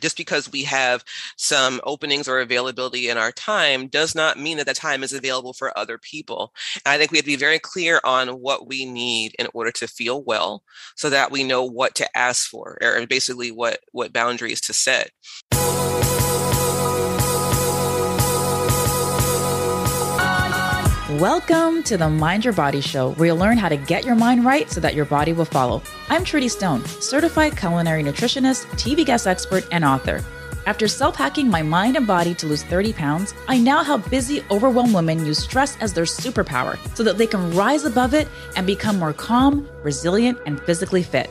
just because we have some openings or availability in our time does not mean that that time is available for other people. And I think we have to be very clear on what we need in order to feel well so that we know what to ask for or basically what, what boundaries to set. Welcome to the Mind Your Body Show, where you'll learn how to get your mind right so that your body will follow. I'm Trudy Stone, certified culinary nutritionist, TV guest expert, and author. After self hacking my mind and body to lose 30 pounds, I now help busy, overwhelmed women use stress as their superpower so that they can rise above it and become more calm, resilient, and physically fit.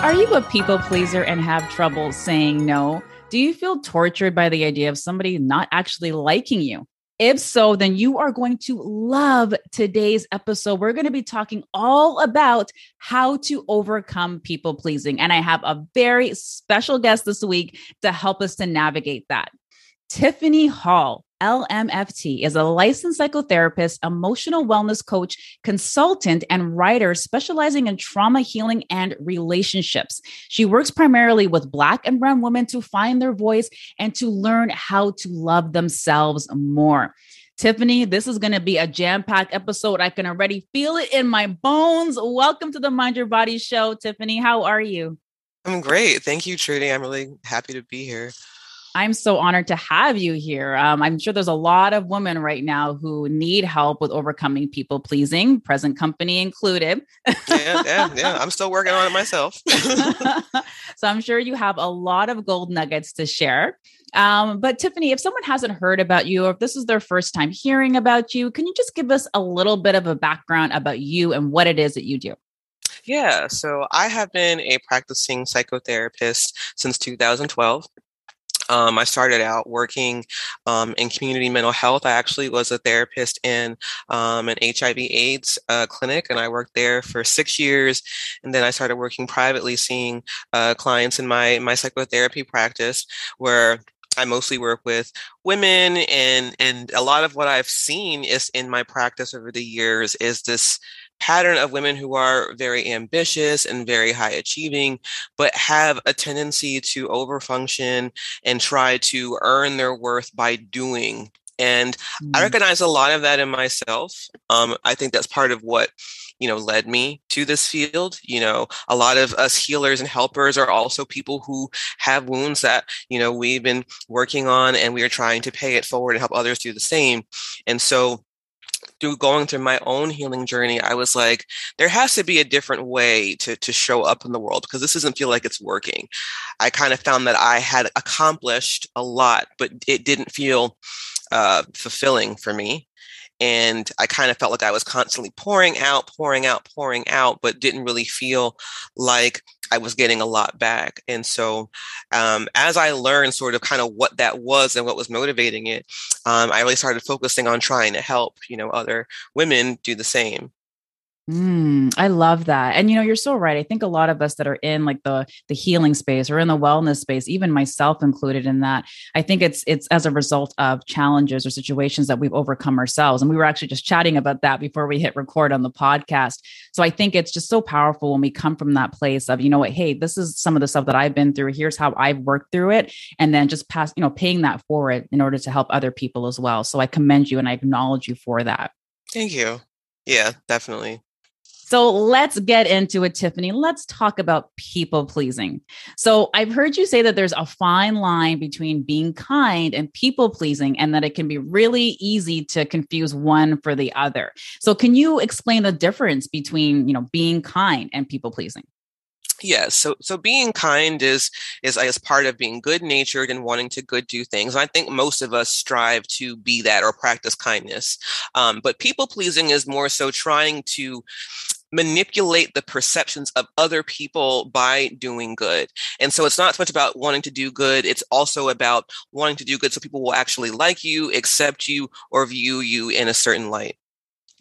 Are you a people pleaser and have trouble saying no? Do you feel tortured by the idea of somebody not actually liking you? If so, then you are going to love today's episode. We're going to be talking all about how to overcome people pleasing. And I have a very special guest this week to help us to navigate that. Tiffany Hall. LMFT is a licensed psychotherapist, emotional wellness coach, consultant, and writer specializing in trauma healing and relationships. She works primarily with Black and Brown women to find their voice and to learn how to love themselves more. Tiffany, this is going to be a jam packed episode. I can already feel it in my bones. Welcome to the Mind Your Body Show, Tiffany. How are you? I'm great. Thank you, Trudy. I'm really happy to be here. I'm so honored to have you here. Um, I'm sure there's a lot of women right now who need help with overcoming people pleasing, present company included. yeah, yeah, yeah. I'm still working on it myself. so I'm sure you have a lot of gold nuggets to share. Um, but Tiffany, if someone hasn't heard about you or if this is their first time hearing about you, can you just give us a little bit of a background about you and what it is that you do? Yeah, so I have been a practicing psychotherapist since 2012. Um, I started out working um, in community mental health. I actually was a therapist in um, an HIV/AIDS uh, clinic, and I worked there for six years. And then I started working privately, seeing uh, clients in my my psychotherapy practice, where I mostly work with women and and a lot of what I've seen is in my practice over the years is this pattern of women who are very ambitious and very high achieving, but have a tendency to overfunction and try to earn their worth by doing. And mm-hmm. I recognize a lot of that in myself. Um, I think that's part of what you know led me to this field you know a lot of us healers and helpers are also people who have wounds that you know we've been working on and we are trying to pay it forward and help others do the same and so through going through my own healing journey, I was like, there has to be a different way to, to show up in the world because this doesn't feel like it's working. I kind of found that I had accomplished a lot, but it didn't feel uh, fulfilling for me. And I kind of felt like I was constantly pouring out, pouring out, pouring out, but didn't really feel like I was getting a lot back. And so, um, as I learned sort of kind of what that was and what was motivating it, um, I really started focusing on trying to help, you know, other women do the same. Mm, I love that. And you know, you're so right. I think a lot of us that are in like the the healing space or in the wellness space, even myself included in that, I think it's it's as a result of challenges or situations that we've overcome ourselves. And we were actually just chatting about that before we hit record on the podcast. So I think it's just so powerful when we come from that place of, you know what, hey, this is some of the stuff that I've been through. Here's how I've worked through it. And then just pass, you know, paying that forward in order to help other people as well. So I commend you and I acknowledge you for that. Thank you. Yeah, definitely. So let's get into it, Tiffany. Let's talk about people pleasing. So I've heard you say that there's a fine line between being kind and people pleasing, and that it can be really easy to confuse one for the other. So can you explain the difference between, you know, being kind and people pleasing? Yes. So so being kind is is guess part of being good natured and wanting to good do things. I think most of us strive to be that or practice kindness. Um, but people pleasing is more so trying to manipulate the perceptions of other people by doing good. And so it's not so much about wanting to do good, it's also about wanting to do good so people will actually like you, accept you, or view you in a certain light.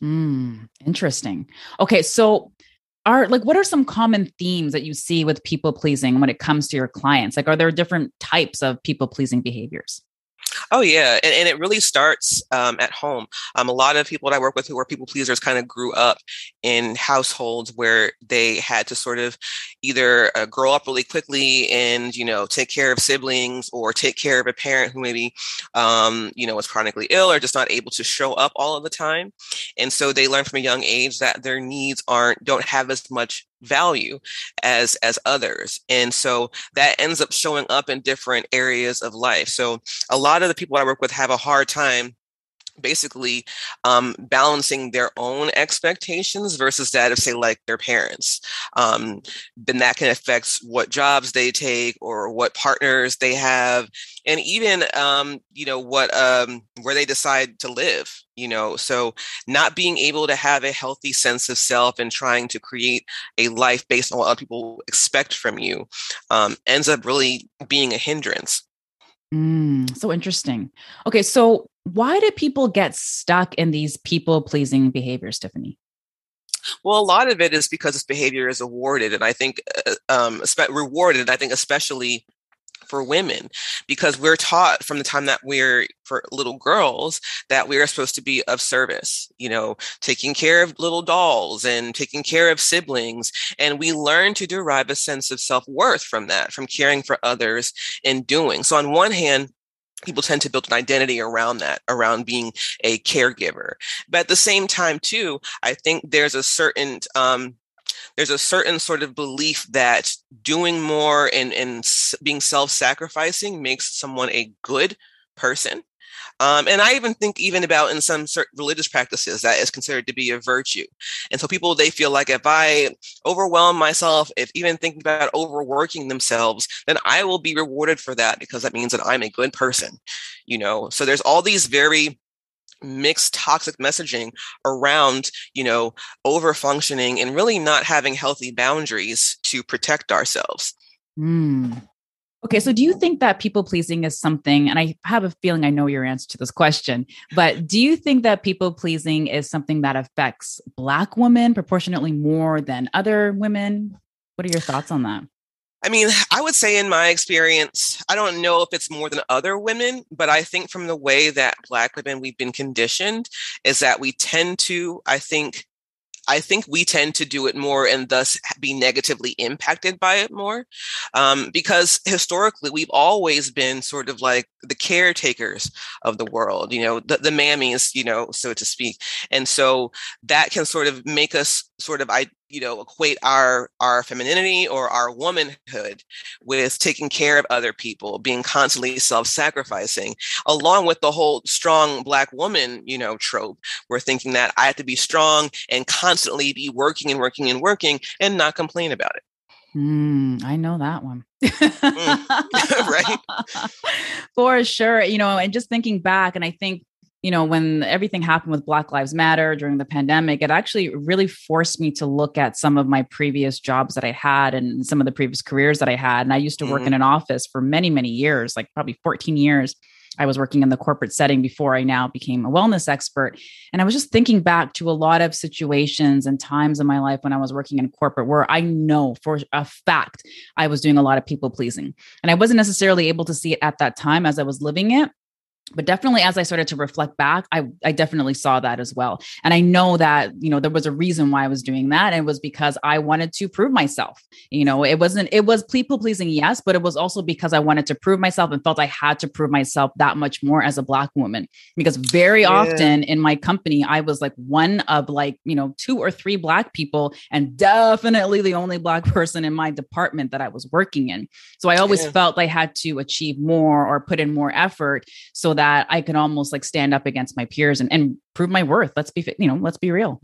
Mm, interesting. Okay, so are like what are some common themes that you see with people pleasing when it comes to your clients? Like are there different types of people pleasing behaviors? Oh yeah, and, and it really starts um, at home. Um, a lot of people that I work with who are people pleasers kind of grew up in households where they had to sort of either uh, grow up really quickly and you know take care of siblings or take care of a parent who maybe um, you know was chronically ill or just not able to show up all of the time, and so they learn from a young age that their needs aren't don't have as much value as as others and so that ends up showing up in different areas of life. So a lot of the people i work with have a hard time basically um, balancing their own expectations versus that of say like their parents um, then that can affect what jobs they take or what partners they have and even um, you know what um, where they decide to live you know so not being able to have a healthy sense of self and trying to create a life based on what other people expect from you um, ends up really being a hindrance Mm, so interesting. Okay, so why do people get stuck in these people pleasing behaviors, Tiffany? Well, a lot of it is because this behavior is awarded, and I think uh, um, rewarded. I think especially for women because we're taught from the time that we're for little girls that we are supposed to be of service you know taking care of little dolls and taking care of siblings and we learn to derive a sense of self-worth from that from caring for others and doing so on one hand people tend to build an identity around that around being a caregiver. But at the same time too i think there's a certain um, there's a certain sort of belief that doing more and, and being self-sacrificing makes someone a good person um, and I even think even about in some certain religious practices that is considered to be a virtue. And so people they feel like if I overwhelm myself, if even thinking about overworking themselves, then I will be rewarded for that because that means that I'm a good person. You know, so there's all these very mixed toxic messaging around you know over functioning and really not having healthy boundaries to protect ourselves mm. Okay so do you think that people pleasing is something and i have a feeling i know your answer to this question but do you think that people pleasing is something that affects black women proportionately more than other women? What are your thoughts on that? I mean, I would say in my experience, I don't know if it's more than other women, but I think from the way that Black women we've been conditioned is that we tend to, I think, I think we tend to do it more and thus be negatively impacted by it more. Um, because historically, we've always been sort of like the caretakers of the world, you know, the, the mammies, you know, so to speak. And so that can sort of make us sort of, I, you know equate our our femininity or our womanhood with taking care of other people being constantly self-sacrificing along with the whole strong black woman you know trope we're thinking that i have to be strong and constantly be working and working and working and not complain about it Mm, I know that one. mm. right. For sure. You know, and just thinking back, and I think you know, when everything happened with Black Lives Matter during the pandemic, it actually really forced me to look at some of my previous jobs that I had and some of the previous careers that I had. And I used to work mm-hmm. in an office for many, many years, like probably 14 years. I was working in the corporate setting before I now became a wellness expert. And I was just thinking back to a lot of situations and times in my life when I was working in corporate where I know for a fact I was doing a lot of people pleasing. And I wasn't necessarily able to see it at that time as I was living it but definitely as i started to reflect back I, I definitely saw that as well and i know that you know there was a reason why i was doing that and it was because i wanted to prove myself you know it wasn't it was people pleasing yes but it was also because i wanted to prove myself and felt i had to prove myself that much more as a black woman because very yeah. often in my company i was like one of like you know two or three black people and definitely the only black person in my department that i was working in so i always yeah. felt i had to achieve more or put in more effort so that I can almost like stand up against my peers and, and prove my worth. Let's be, you know, let's be real.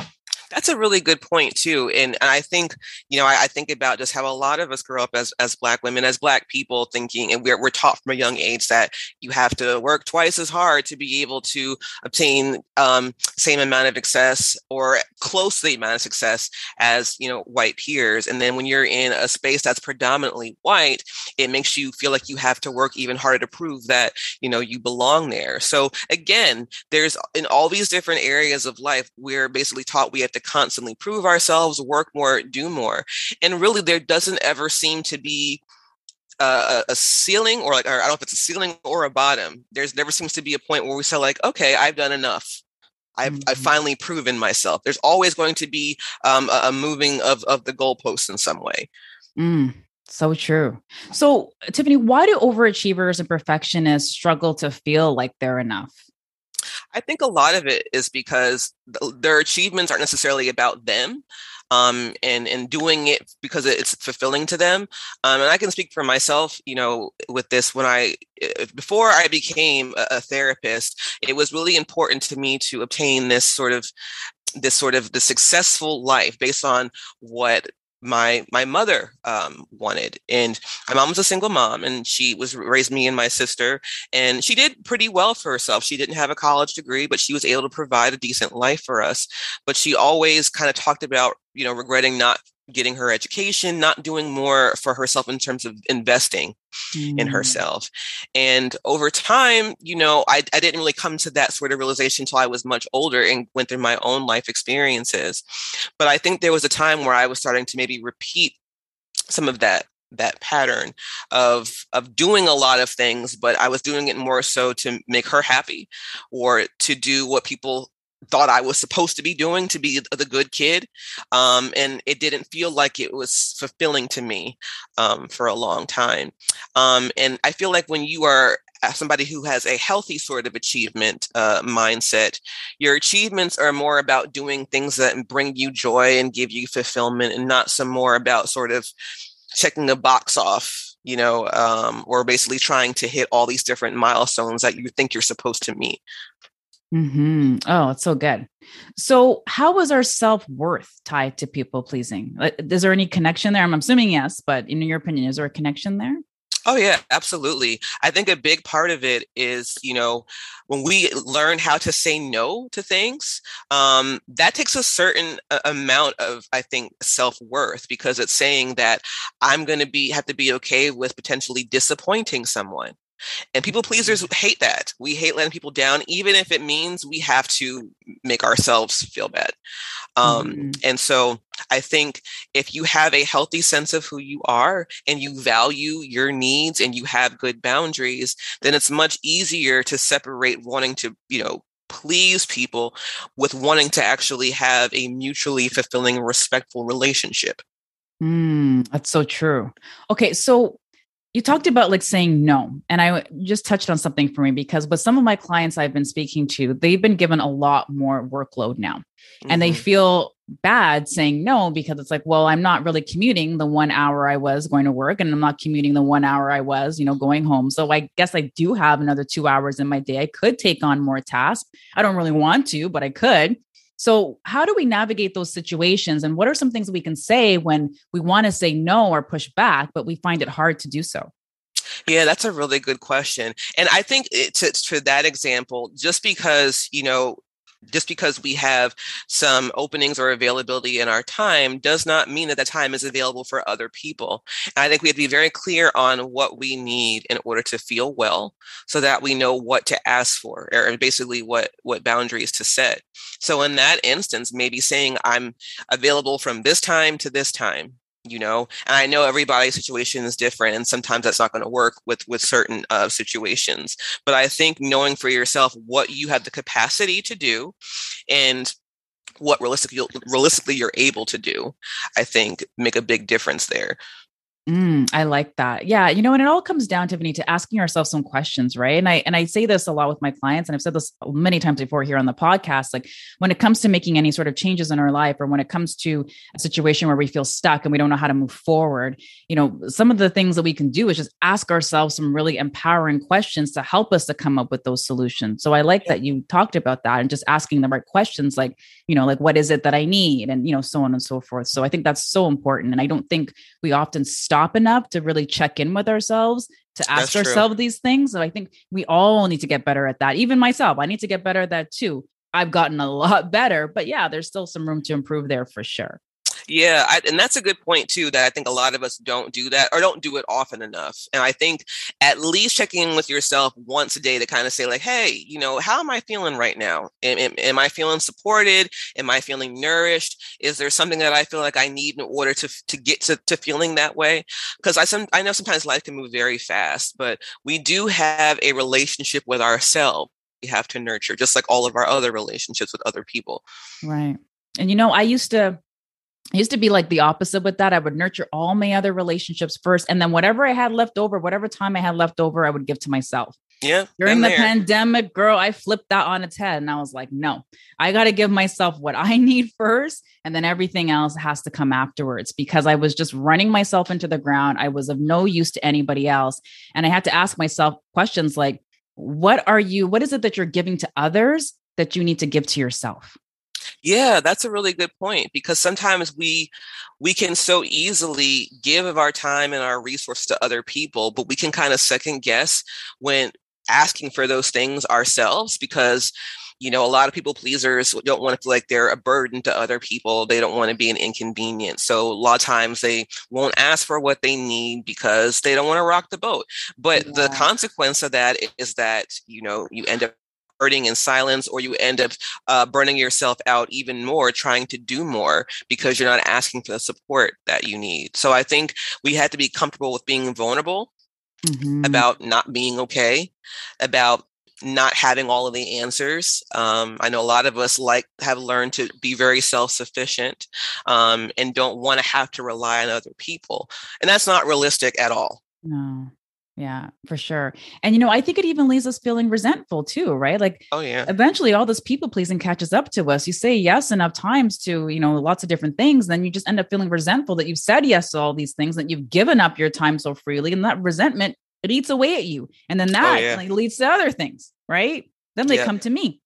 That's a really good point too, and, I think you know I, I, think about just how a lot of us grow up as as Black women, as Black people, thinking, and we're we're taught from a young age that you have to work twice as hard to be able to obtain um, same amount of success or close to the amount of success as you know white peers. And then when you're in a space that's predominantly white, it makes you feel like you have to work even harder to prove that you know you belong there. So again, there's in all these different areas of life, we're basically taught we have to constantly prove ourselves, work more, do more. And really, there doesn't ever seem to be a, a, ceiling or like, or I don't know if it's a ceiling or a bottom. There's never seems to be a point where we say like, okay, I've done enough. I've, mm-hmm. I've finally proven myself. There's always going to be um, a, a, moving of, of the goalposts in some way. Mm, so true. So, Tiffany, why do overachievers and perfectionists struggle to feel like they're enough? I think a lot of it is because their achievements aren't necessarily about them. Um, and and doing it because it's fulfilling to them. Um, and I can speak for myself, you know, with this. When I before I became a, a therapist, it was really important to me to obtain this sort of this sort of the successful life based on what my my mother um, wanted. And my mom was a single mom and she was raised me and my sister. And she did pretty well for herself. She didn't have a college degree but she was able to provide a decent life for us. But she always kind of talked about you know regretting not getting her education, not doing more for herself in terms of investing mm. in herself. And over time, you know, I, I didn't really come to that sort of realization until I was much older and went through my own life experiences. But I think there was a time where I was starting to maybe repeat some of that that pattern of of doing a lot of things but i was doing it more so to make her happy or to do what people thought I was supposed to be doing to be the good kid. Um, and it didn't feel like it was fulfilling to me um, for a long time. Um, and I feel like when you are somebody who has a healthy sort of achievement uh, mindset, your achievements are more about doing things that bring you joy and give you fulfillment and not some more about sort of checking a box off you know, um, or basically trying to hit all these different milestones that you think you're supposed to meet. Mm-hmm. Oh, it's so good. So, how was our self worth tied to people pleasing? Is there any connection there? I'm assuming yes, but in your opinion, is there a connection there? Oh yeah, absolutely. I think a big part of it is, you know, when we learn how to say no to things, um, that takes a certain uh, amount of, I think, self worth because it's saying that I'm going to be have to be okay with potentially disappointing someone. And people pleasers hate that. We hate letting people down, even if it means we have to make ourselves feel bad. Um, mm-hmm. And so I think if you have a healthy sense of who you are and you value your needs and you have good boundaries, then it's much easier to separate wanting to, you know, please people with wanting to actually have a mutually fulfilling, respectful relationship. Mm, that's so true. Okay, so you talked about like saying no and i just touched on something for me because with some of my clients i've been speaking to they've been given a lot more workload now mm-hmm. and they mm-hmm. feel bad saying no because it's like well i'm not really commuting the one hour i was going to work and i'm not commuting the one hour i was you know going home so i guess i do have another two hours in my day i could take on more tasks i don't really want to but i could so, how do we navigate those situations? And what are some things we can say when we want to say no or push back, but we find it hard to do so? Yeah, that's a really good question. And I think it, to, to that example, just because, you know, just because we have some openings or availability in our time does not mean that the time is available for other people. And I think we have to be very clear on what we need in order to feel well so that we know what to ask for or basically what, what boundaries to set. So in that instance, maybe saying I'm available from this time to this time you know and i know everybody's situation is different and sometimes that's not going to work with with certain uh, situations but i think knowing for yourself what you have the capacity to do and what realistically realistically you're able to do i think make a big difference there Mm, I like that. Yeah, you know, and it all comes down, Tiffany, to asking ourselves some questions, right? And I and I say this a lot with my clients, and I've said this many times before here on the podcast. Like when it comes to making any sort of changes in our life, or when it comes to a situation where we feel stuck and we don't know how to move forward, you know, some of the things that we can do is just ask ourselves some really empowering questions to help us to come up with those solutions. So I like that you talked about that and just asking the right questions, like you know, like what is it that I need, and you know, so on and so forth. So I think that's so important, and I don't think we often stop enough to really check in with ourselves to ask ourselves these things. So I think we all need to get better at that. Even myself, I need to get better at that too. I've gotten a lot better, but yeah, there's still some room to improve there for sure. Yeah, I, and that's a good point too. That I think a lot of us don't do that or don't do it often enough. And I think at least checking in with yourself once a day to kind of say, like, "Hey, you know, how am I feeling right now? Am, am, am I feeling supported? Am I feeling nourished? Is there something that I feel like I need in order to to get to, to feeling that way? Because I some I know sometimes life can move very fast, but we do have a relationship with ourselves we have to nurture, just like all of our other relationships with other people. Right. And you know, I used to I used to be like the opposite with that. I would nurture all my other relationships first. And then whatever I had left over, whatever time I had left over, I would give to myself. Yeah. During the there. pandemic, girl, I flipped that on its head and I was like, no, I got to give myself what I need first. And then everything else has to come afterwards because I was just running myself into the ground. I was of no use to anybody else. And I had to ask myself questions like, what are you, what is it that you're giving to others that you need to give to yourself? Yeah, that's a really good point because sometimes we we can so easily give of our time and our resource to other people, but we can kind of second guess when asking for those things ourselves because you know a lot of people pleasers don't want to feel like they're a burden to other people they don't want to be an inconvenience so a lot of times they won't ask for what they need because they don't want to rock the boat but yeah. the consequence of that is that you know you end up hurting in silence or you end up uh, burning yourself out even more trying to do more because you're not asking for the support that you need so i think we had to be comfortable with being vulnerable mm-hmm. about not being okay about not having all of the answers. Um, I know a lot of us like have learned to be very self-sufficient um, and don't want to have to rely on other people, and that's not realistic at all. No, yeah, for sure. And you know, I think it even leaves us feeling resentful too, right? Like, oh yeah. Eventually, all this people pleasing catches up to us. You say yes enough times to you know lots of different things, then you just end up feeling resentful that you've said yes to all these things, that you've given up your time so freely, and that resentment it eats away at you, and then oh, that oh, yeah. like, leads to other things, right? Then they yeah. come to me.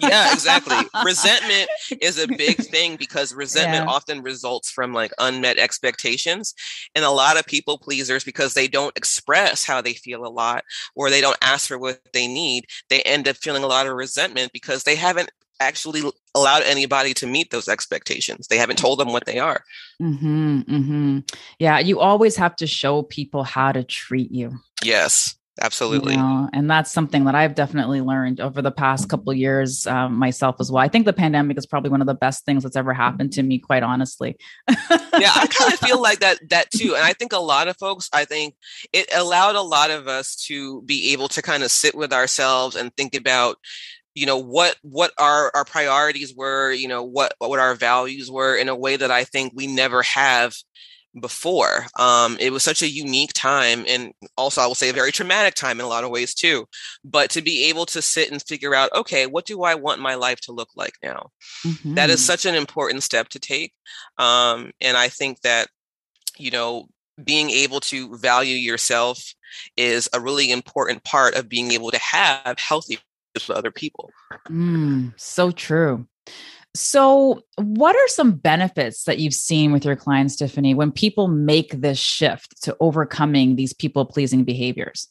yeah, exactly. Resentment is a big thing because resentment yeah. often results from like unmet expectations. And a lot of people pleasers, because they don't express how they feel a lot or they don't ask for what they need, they end up feeling a lot of resentment because they haven't actually allowed anybody to meet those expectations. They haven't told them what they are. Mm-hmm, mm-hmm. Yeah, you always have to show people how to treat you. Yes absolutely. You know, and that's something that i've definitely learned over the past couple years um, myself as well. I think the pandemic is probably one of the best things that's ever happened to me quite honestly. Yeah i kind of feel like that that too and i think a lot of folks i think it allowed a lot of us to be able to kind of sit with ourselves and think about you know what what our our priorities were you know what what our values were in a way that i think we never have before. Um, it was such a unique time, and also I will say a very traumatic time in a lot of ways too. But to be able to sit and figure out, okay, what do I want my life to look like now? Mm-hmm. That is mm-hmm. such an important step to take. Um, and I think that, you know, being able to value yourself is a really important part of being able to have healthy with other people. Mm, so true. So, what are some benefits that you've seen with your clients, Tiffany, when people make this shift to overcoming these people pleasing behaviors?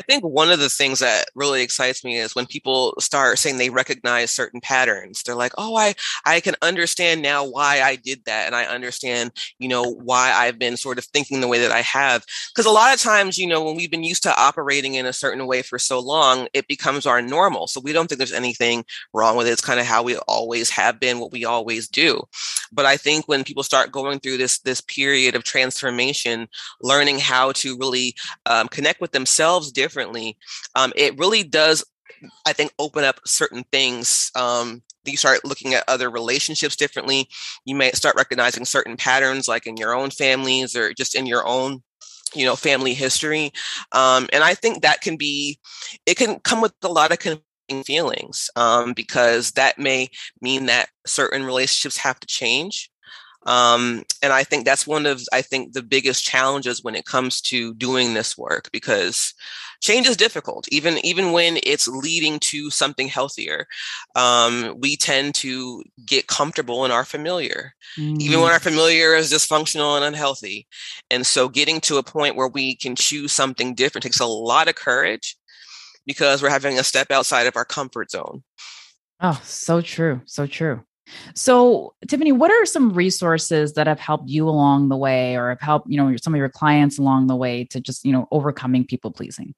I think one of the things that really excites me is when people start saying they recognize certain patterns. They're like, "Oh, I I can understand now why I did that and I understand, you know, why I've been sort of thinking the way that I have." Cuz a lot of times, you know, when we've been used to operating in a certain way for so long, it becomes our normal. So we don't think there's anything wrong with it. It's kind of how we always have been, what we always do. But I think when people start going through this this period of transformation, learning how to really um, connect with themselves differently, um, it really does I think open up certain things um, you start looking at other relationships differently. You may start recognizing certain patterns, like in your own families or just in your own you know family history um, and i think that can be it can come with a lot of feelings um, because that may mean that certain relationships have to change um, and I think that's one of I think the biggest challenges when it comes to doing this work because change is difficult, even even when it's leading to something healthier. Um, we tend to get comfortable in our familiar, mm. even when our mm. familiar is dysfunctional and unhealthy. And so, getting to a point where we can choose something different takes a lot of courage because we're having a step outside of our comfort zone. Oh, so true. So true. So, Tiffany, what are some resources that have helped you along the way or have helped, you know, some of your clients along the way to just, you know, overcoming people pleasing?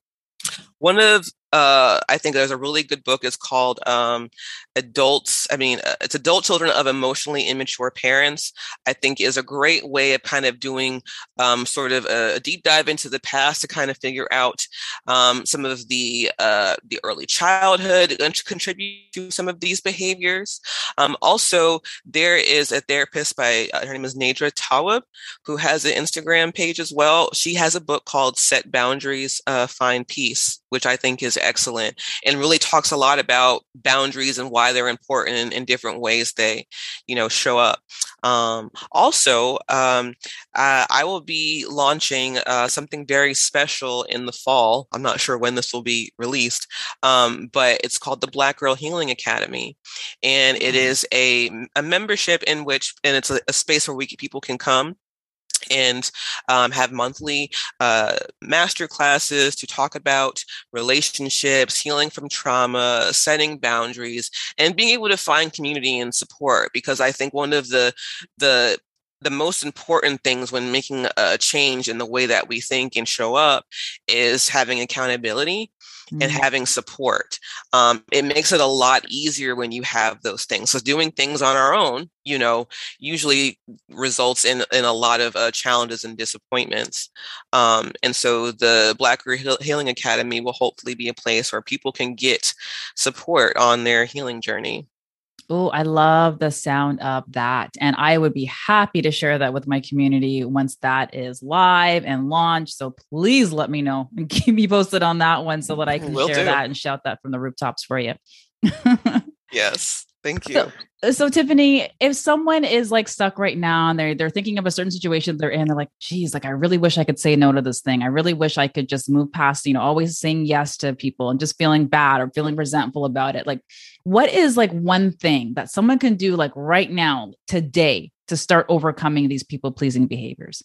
One of uh, I think there's a really good book. It's called um, Adults. I mean, uh, it's Adult Children of Emotionally Immature Parents. I think is a great way of kind of doing um, sort of a, deep dive into the past to kind of figure out um, some of the uh, the early childhood and to contribute to some of these behaviors. Um, also, there is a therapist by uh, her name is Nedra Tawwab who has an Instagram page as well. She has a book called Set Boundaries, uh, Find Peace, which I think is excellent and really talks a lot about boundaries and why they're important in, in different ways they, you know, show up. Um, also, um, uh, I will be launching uh, something very special in the fall. I'm not sure when this will be released, um, but it's called the Black Girl Healing Academy, and it mm-hmm. a, a membership in which, and it's a, a space where we people can come and um, have monthly uh, master classes to talk about relationships, healing from trauma, setting boundaries, and being able to find community and support. Because I think one of the the the most important things when making a change in the way that we think and show up is having accountability. And having support. Um, it makes it a lot easier when you have those things. So doing things on our own, you know, usually results in in a lot of uh, challenges and disappointments. Um, and so the Black Healing Academy will hopefully be a place where people can get support on their healing journey. Oh, I love the sound of that. And I would be happy to share that with my community once that is live and launched. So please let me know and keep me posted on that one so that I can Will share do. that and shout that from the rooftops for you. yes. Thank you. So, so, Tiffany, if someone is like stuck right now and they're they're thinking of a certain situation they're in, they're like, geez, like I really wish I could say no to this thing. I really wish I could just move past, you know, always saying yes to people and just feeling bad or feeling resentful about it. Like, what is like one thing that someone can do like right now, today, to start overcoming these people pleasing behaviors?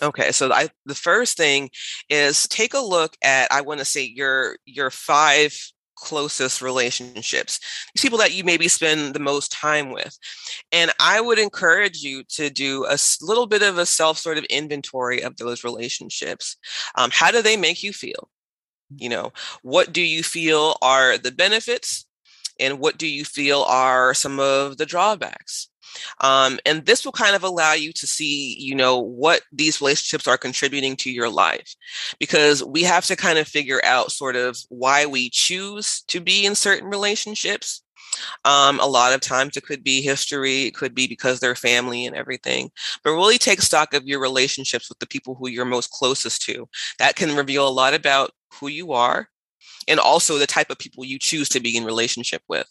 Okay, so I, the first thing is take a look at I want to say your your five closest relationships, these people that you maybe spend the most time with. And I would encourage you to do a little bit of a self sort of inventory of those relationships. Um, how do they make you feel? You know, what do you feel are the benefits? And what do you feel are some of the drawbacks? Um, and this will kind of allow you to see, you know, what these relationships are contributing to your life. Because we have to kind of figure out sort of why we choose to be in certain relationships. Um, a lot of times it could be history, it could be because they're family and everything. But really take stock of your relationships with the people who you're most closest to. That can reveal a lot about who you are and also the type of people you choose to be in relationship with.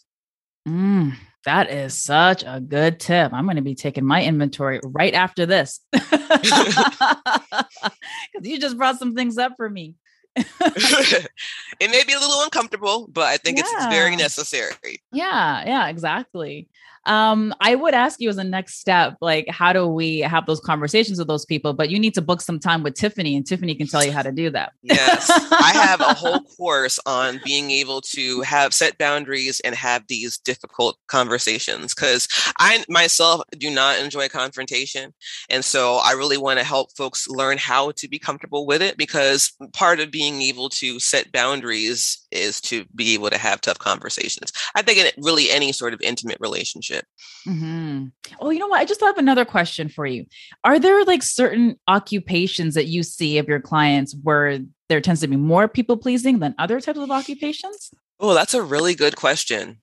Mm, that is such a good tip. I'm going to be taking my inventory right after this. Because you just brought some things up for me. it may be a little uncomfortable, but I think yeah. it's very necessary. Yeah, yeah, exactly um, I would ask you as a next step, like, how do we have those conversations with those people? But you need to book some time with Tiffany, and Tiffany can tell you how to do that. Yes, I have a whole course on being able to have set boundaries and have these difficult conversations because I myself do not enjoy confrontation. And so I really want to help folks learn how to be comfortable with it because part of being able to set boundaries is to be able to have tough conversations. I think in really any sort of intimate relationship. Mm-hmm. Oh, you know what? I just have another question for you. Are there like certain occupations that you see of your clients where there tends to be more people pleasing than other types of occupations? Oh, that's a really good question.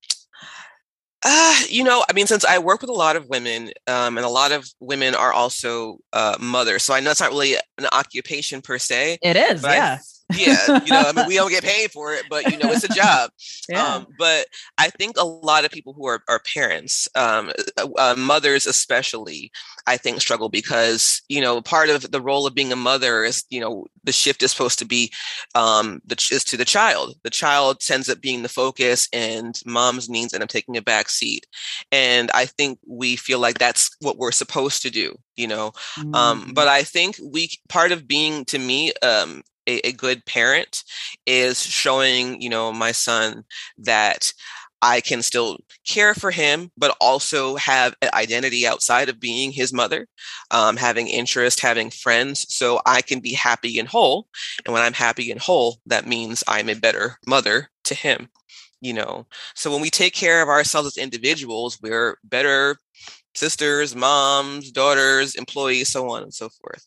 Uh, you know, I mean, since I work with a lot of women, um, and a lot of women are also uh, mothers, so I know it's not really an occupation per se. It is, yeah. I, yeah, you know, I mean, we don't get paid for it, but you know, it's a job. Yeah. Um, but I think a lot of people who are, are parents, um, uh, uh, mothers especially, I think struggle because you know part of the role of being a mother is you know the shift is supposed to be um, the is to the child. The child ends up being the focus, and mom's needs end up taking a back seat. And I think we feel like that's what we're supposed to do, you know. Um, mm-hmm. Um, but I think we part of being to me um, a, a good parent is showing you know my son that I can still care for him, but also have an identity outside of being his mother, um, having interest, having friends, so I can be happy and whole. And when I'm happy and whole, that means I'm a better mother to him. You know, so when we take care of ourselves as individuals, we're better sisters, moms, daughters, employees, so on and so forth.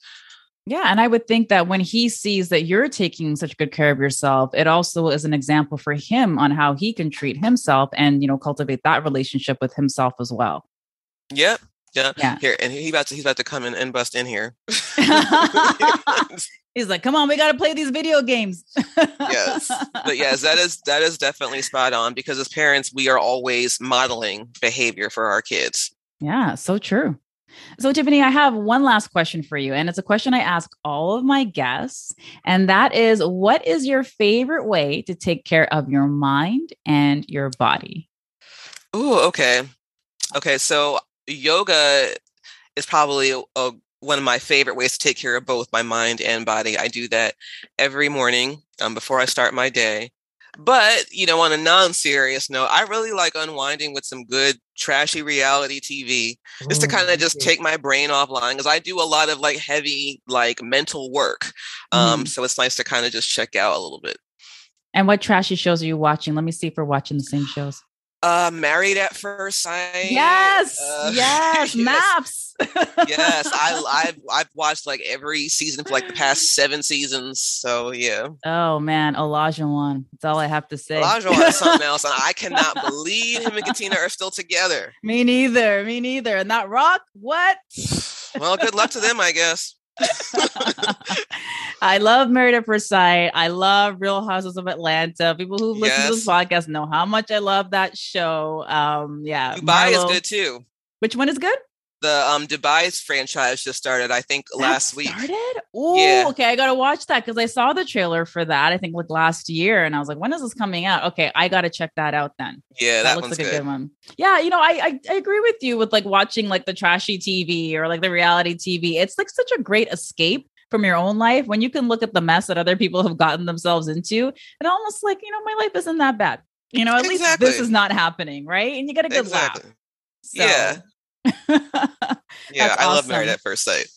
Yeah. And I would think that when he sees that you're taking such good care of yourself, it also is an example for him on how he can treat himself and, you know, cultivate that relationship with himself as well. Yep. Yeah. yeah. Here and he about to he's about to come in and bust in here. he's like, come on, we gotta play these video games. yes. But yes, that is that is definitely spot on because as parents, we are always modeling behavior for our kids. Yeah, so true. So, Tiffany, I have one last question for you. And it's a question I ask all of my guests. And that is what is your favorite way to take care of your mind and your body? Oh, okay. Okay. So, yoga is probably a, one of my favorite ways to take care of both my mind and body. I do that every morning um, before I start my day. But, you know, on a non serious note, I really like unwinding with some good, trashy reality TV just to kind of just take my brain offline because I do a lot of like heavy, like mental work. Um, mm. So it's nice to kind of just check out a little bit. And what trashy shows are you watching? Let me see if we're watching the same shows. Uh, Married at First Sight. Yes, uh, yes, yes, MAFS. yes, I, I've I've watched like every season for like the past seven seasons. So yeah. Oh man, Olajuwon. That's all I have to say. Olajuwon is something else, and I cannot believe him and Katina are still together. Me neither. Me neither. And that Rock, what? well, good luck to them, I guess. I love Married at First Sight. I love Real Housewives of Atlanta. People who listen yes. to this podcast know how much I love that show. Um, yeah, Dubai Marlo. is good too. Which one is good? the um Dubai's franchise just started, I think that last week. Started? Oh, yeah. okay. I gotta watch that because I saw the trailer for that, I think like last year, and I was like, when is this coming out? Okay, I gotta check that out then. Yeah, that, that looks like good. a good one. Yeah, you know, I, I I agree with you with like watching like the trashy TV or like the reality TV. It's like such a great escape from your own life when you can look at the mess that other people have gotten themselves into and almost like, you know, my life isn't that bad. You know, at exactly. least this is not happening, right? And you get a good exactly. laugh. So, yeah. yeah, I awesome. love Married at First Sight.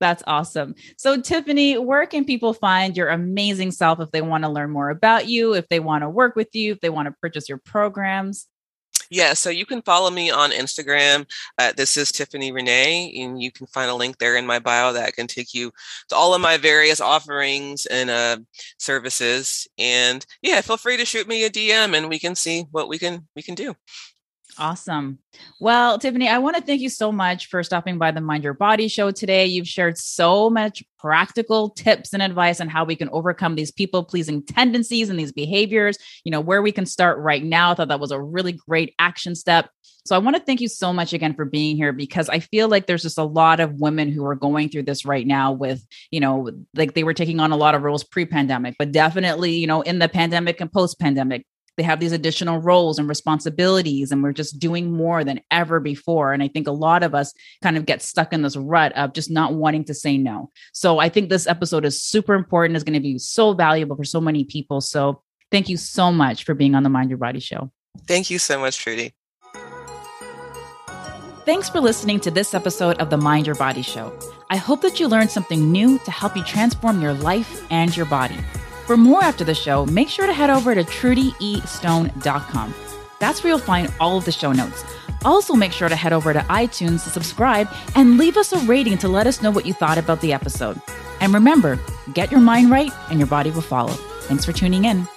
That's awesome. So, Tiffany, where can people find your amazing self if they want to learn more about you, if they want to work with you, if they want to purchase your programs? Yeah, so you can follow me on Instagram. Uh, this is Tiffany Renae, and you can find a link there in my bio that can take you to all of my various offerings and uh, services. And yeah, feel free to shoot me a DM, and we can see what we can we can do. Awesome. Well, Tiffany, I want to thank you so much for stopping by the Mind Your Body show today. You've shared so much practical tips and advice on how we can overcome these people pleasing tendencies and these behaviors, you know, where we can start right now. I thought that was a really great action step. So I want to thank you so much again for being here because I feel like there's just a lot of women who are going through this right now with, you know, like they were taking on a lot of roles pre-pandemic, but definitely, you know, in the pandemic and post-pandemic, they have these additional roles and responsibilities and we're just doing more than ever before. And i think a lot of us kind of get stuck in this rut of just not wanting to say no. So i think this episode is super important. Is going to be so valuable for so many people. So thank you so much for being on the mind your body show. Thank you so much trudy. Thanks for listening to this episode of the Mind Your Body Show. I hope that you learned something new to help you transform your life and your body. For more after the show, make sure to head over to trudyestone.com. That's where you'll find all of the show notes. Also, make sure to head over to iTunes to subscribe and leave us a rating to let us know what you thought about the episode. And remember, get your mind right and your body will follow. Thanks for tuning in.